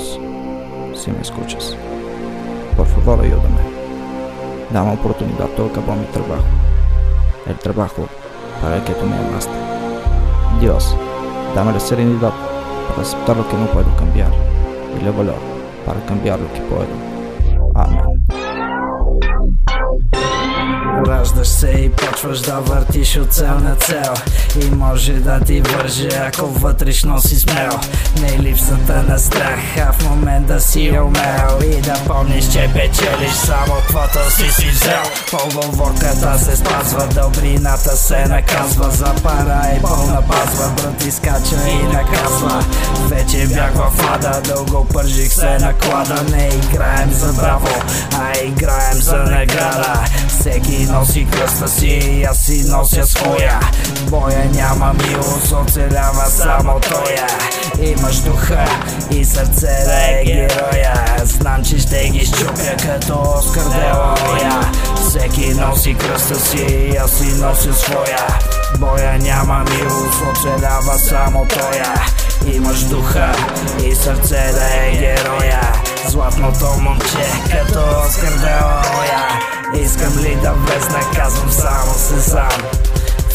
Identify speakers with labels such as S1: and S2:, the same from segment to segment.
S1: Si me escuchas, por favor ayúdame. Dame oportunidad de acabar mi trabajo. El trabajo para el que tú me amaste. Dios, dame la serenidad para aceptar lo que no puedo cambiar y el valor para cambiar lo que puedo. Amen.
S2: Раждаш се и почваш да въртиш от цел на цел. И може да ти върже, ако вътрешно си смел. Не липсата на страх, а в момента си умел. И да помниш, че печелиш само твото си си взел. Поговорката се спазва, добрината се наказва. За пара и пълна пазва, брат изкача и наказва. Вече бях в ада, дълго пържих се наклада Не играем за браво, а Всеки носи кръста си, аз си нося своя. Боя няма милост, оцелява само тоя. Имаш духа и сърце да е героя. Знам, че ще ги щупя като Оскар Делаоя Всеки носи кръста си, аз си нося своя. Боя няма милост, оцелява само тоя. Имаш духа и сърце да е героя. Златното момче като Оскар Делаоя Искам ли да влезна, казвам само се сам.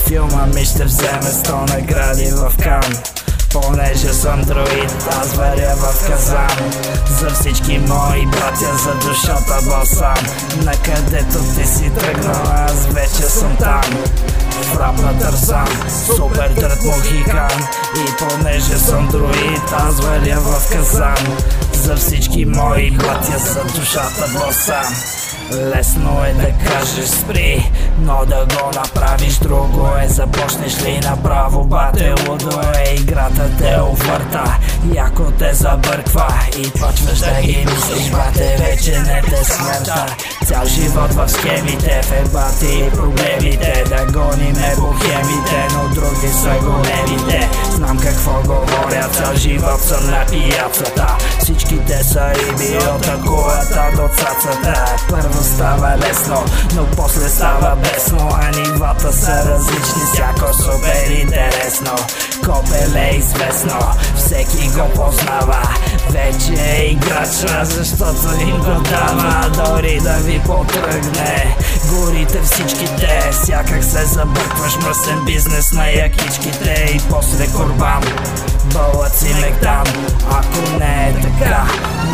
S2: Филма ми ще вземе сто награди в Кан. Понеже съм друид, аз варя в казан. За всички мои братя, за душата балсам Накъдето ти си тръгнал, аз вече съм там. В рапна търсам Супер дърт мохикан. И понеже съм друид Аз варя в казан За всички мои братя За душата босам Лесно е да кажеш спри, но да го направиш друго е. Започнеш ли направо бате лудо е. Играта те увърта, яко те забърква. И почваш да ги мислиш бате, вече не те смърта. Цял живот в схемите, в ебати и проблемите Да гониме живот на пияцата Всичките са иби от акулата до цацата. Първо става лесно, но после става бесно. А нивата са различни, всяко супер интересно Копеле е известно, всеки го познава. Вече е играча, защото им го дава. Дори да ви потръгне Горите всичките, сякак се забъркваш Мръсен бизнес на якичките И после корбан Бълъци мегдан Ако не е така,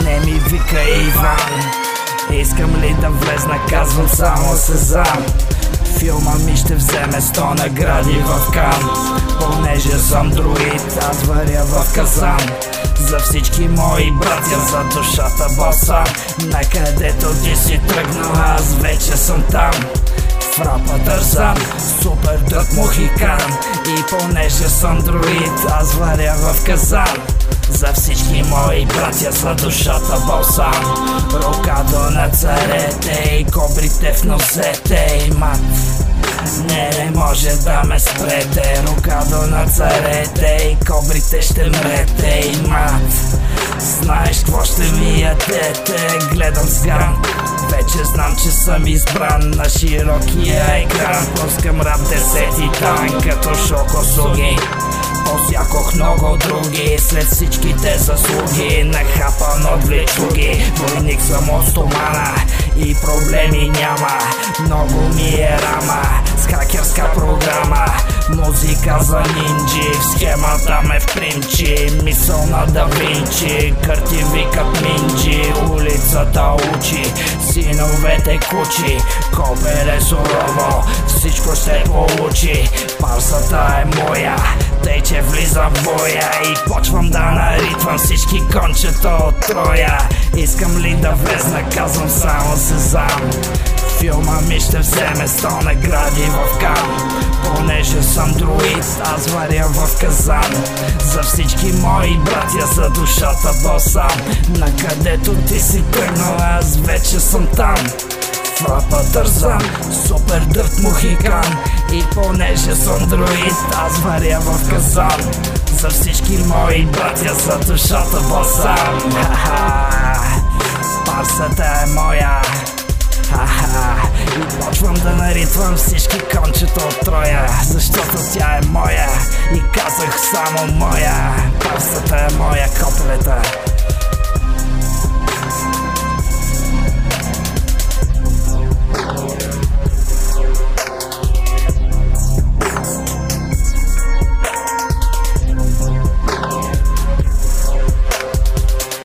S2: не ми вика Иван. Искам ли да влезна, казвам само Сезам Филма ми ще вземе сто награди в Кан. Понеже съм друид, аз варя в казан. За всички мои братя, за душата боса Накъдето ти си тръгнал, аз вече съм там в рапа търсам Супер дът мухикан И понеже съм друид, аз варя в казан. За всички мои братя за душата балсам Рокадо на царете и кобрите в носете и мат не, не може да ме спрете. Рокадо на царете и кобрите ще мрете и мат Знаеш какво ще ми ядете Гледам с грам вече знам, че съм избран на широкия екран. Пускам рап десети тан като шокосуги Посякох много други След всичките заслуги. Нахапан от влечуги Войник съм от стомана. И проблеми няма Много ми е рама. С хакерска програма Музика за нинджи В схемата ме впримчи Мисъл на да Винчи Кърти викат минджи. Улицата учи Синовете кучи. Копеле сурово Всичко ще получи. Парсата е моя тъй че влизам в боя. И почвам да наритвам всички кончета от троя. Искам ли да влезна, казвам само сезам Филма ми ще вземе сто награди в Кан. Понеже съм друид, аз варя в казан. За всички мои братя, за душата босам. Накъдето ти си тръгнал, аз вече съм там. Рапа тързам Супер дърт мухикан И понеже съм друид Аз варя в казан. За всички мои братя За душата босам. Парсата е моя почвам да наритвам всички кончета от троя Защото тя е моя И казах само моя. Парсата е моя, копелета